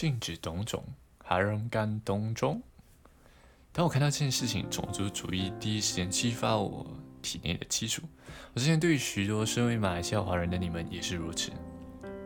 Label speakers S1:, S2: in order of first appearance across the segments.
S1: 禁止懂种，还让干懂种。当我看到这件事情，种族主义第一时间激发我体内的基础。我之前对于许多身为马来西亚华人的你们也是如此，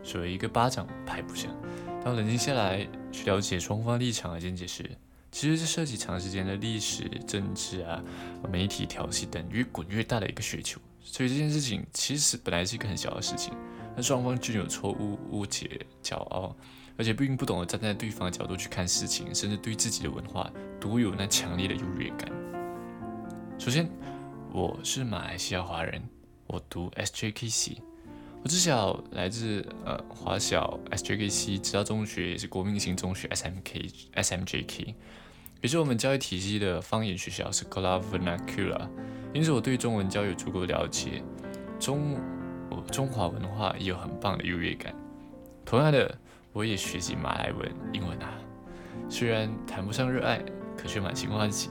S1: 所谓一个巴掌拍不响。当冷静下来去了解双方立场和见解时，其实这涉及长时间的历史、政治啊、媒体调戏等越滚越大的一个雪球。所以这件事情其实本来是一个很小的事情，但双方均有错误、误解、骄傲。而且并不懂得站在对方的角度去看事情，甚至对自己的文化独有那强烈的优越感。首先，我是马来西亚华人，我读 SJKC，我自小来自呃华小 SJKC，直到中学也是国民型中学 SMK SMJK，也是我们教育体系的方言学校是 c o l a Vernacular，因此我对中文教育有足够了解，中中华文化也有很棒的优越感。同样的。我也学习马来文、英文啊，虽然谈不上热爱，可却满心欢喜。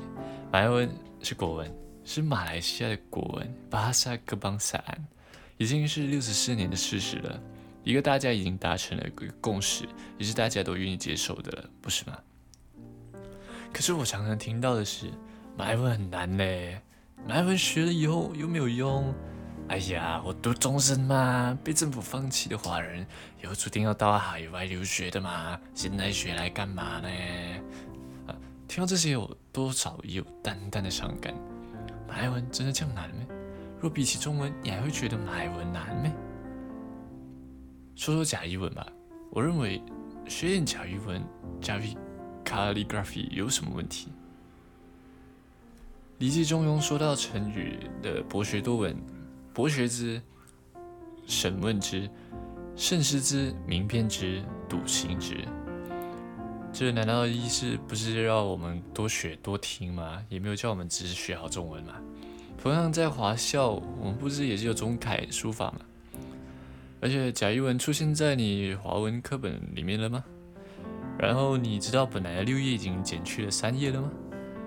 S1: 马来文是国文，是马来西亚的国文，巴萨克邦萨安，已经是六十四年的事实了，一个大家已经达成了一个共识，也是大家都愿意接受的了，不是吗？可是我常常听到的是，马来文很难嘞，马来文学了以后又没有用。哎呀，我读中生嘛，被政府放弃的华人，以后注定要到海外留学的嘛，现在学来干嘛呢？啊，听到这些，我多少有淡淡的伤感。马来文真的这样难吗？若比起中文，你还会觉得马来文难吗？说说假译文吧，我认为学点假译文，假如 calligraphy 有什么问题？《礼记中庸》说到成语的博学多闻。博学之，审问之，慎思之，明辨之，笃行之。这难道意思不是要我们多学多听吗？也没有叫我们只是学好中文吗？同样在华校，我们不是也是有中楷书法吗？而且贾一文出现在你华文课本里面了吗？然后你知道本来六页已经减去了三页了吗？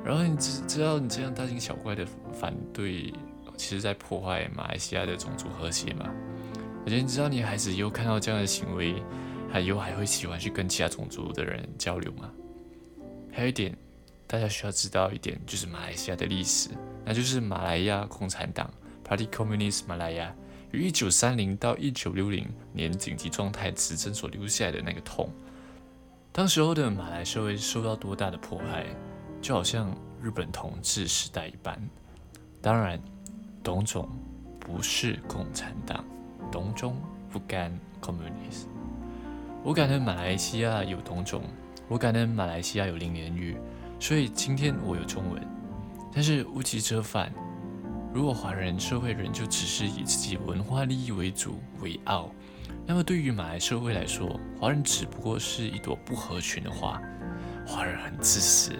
S1: 然后你知知道你这样大惊小怪的反对？其实在破坏马来西亚的种族和谐嘛？而且你知道你孩子以后看到这样的行为，他以后还会喜欢去跟其他种族的人交流吗？还有一点，大家需要知道一点，就是马来西亚的历史，那就是马来亚共产党 （Party Communist Malaya） 于一九三零到一九六零年紧急状态执政所留下的那个痛。当时候的马来社会受到多大的迫害，就好像日本统治时代一般。当然。董总不是共产党，董总不干 communist。我感恩马来西亚有董总，我感恩马来西亚有林连玉，所以今天我有中文。但是无极者反，如果华人社会人就只是以自己文化利益为主为傲，那么对于马来社会来说，华人只不过是一朵不合群的花，华人很自私。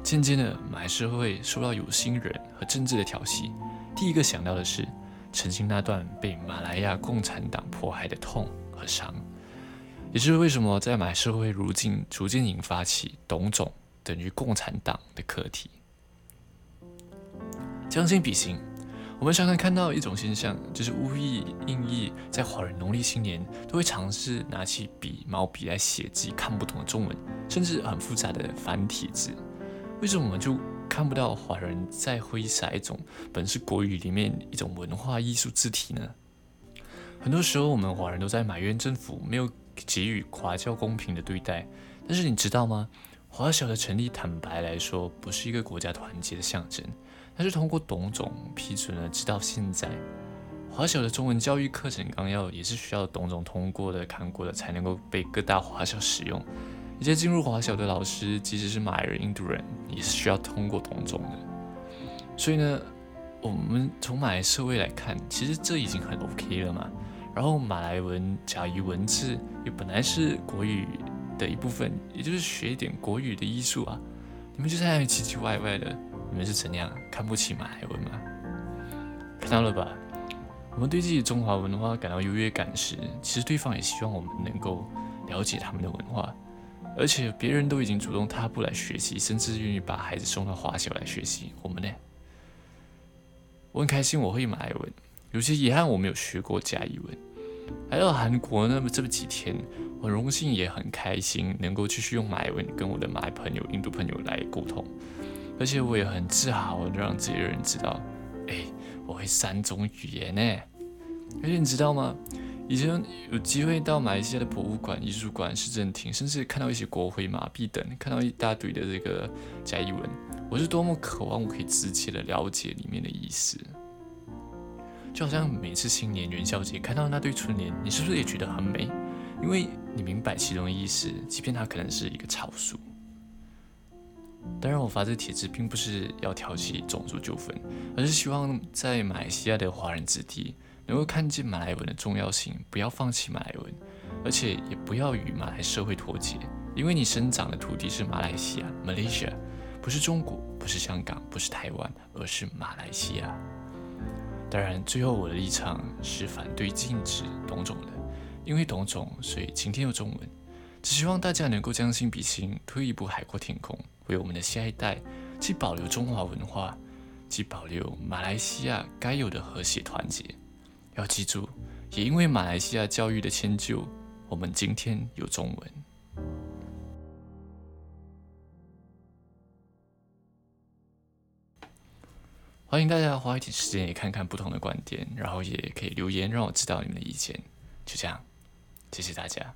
S1: 渐渐的，马来社会受到有心人和政治的调戏。第一个想到的是，曾经那段被马来亚共产党迫害的痛和伤，也就是为什么在马来社会如今逐渐引发起“董种等于共产党”的课题。将心比心，我们常常看到一种现象，就是无意印意在华人农历新年都会尝试拿起笔、毛笔来写自己看不懂的中文，甚至很复杂的繁体字。为什么我们就？看不到华人在挥洒一种本是国语里面一种文化艺术字体呢？很多时候，我们华人都在埋怨政府没有给予华教公平的对待。但是你知道吗？华侨的成立，坦白来说，不是一个国家团结的象征。但是通过董总批准了，直到现在，华侨的中文教育课程纲要也是需要董总通过的、看过的，才能够被各大华校使用。一些进入华小的老师，即使是马来人、印度人，也是需要通过同种的。所以呢，我们从马来社会来看，其实这已经很 OK 了嘛。然后马来文、甲乙文字也本来是国语的一部分，也就是学一点国语的艺术啊。你们就在那里唧唧歪歪的，你们是怎样看不起马来文吗？看到了吧？我们对自己中华文化感到优越感时，其实对方也希望我们能够了解他们的文化。而且别人都已经主动踏步来学习，甚至愿意把孩子送到华小来学习。我们呢？我很开心我会马来文，有些遗憾我没有学过甲乙文。来到韩国那么这么几天，我很荣幸也很开心，能够继续用马来文跟我的马来朋友、印度朋友来沟通，而且我也很自豪，让这些人知道，哎，我会三种语言呢。而且你知道吗？以前有机会到马来西亚的博物馆、艺术馆、市政厅，甚至看到一些国徽、马币等，看到一大堆的这个假译文，我是多么渴望我可以直接的了解里面的意思。就好像每次新年元宵节看到那对春联，你是不是也觉得很美？因为你明白其中的意思，即便它可能是一个草书。当然，我发这帖子并不是要挑起种族纠纷，而是希望在马来西亚的华人子弟能够看见马来文的重要性，不要放弃马来文，而且也不要与马来社会脱节。因为你生长的土地是马来西亚 （Malaysia），不是中国，不是香港，不是台湾，而是马来西亚。当然，最后我的立场是反对禁止董种的，因为董种，所以今天有中文。只希望大家能够将心比心，退一步海阔天空，为我们的下一代既保留中华文化，既保留马来西亚该有的和谐团结。要记住，也因为马来西亚教育的迁就，我们今天有中文。欢迎大家花一点时间也看看不同的观点，然后也可以留言让我知道你们的意见。就这样，谢谢大家。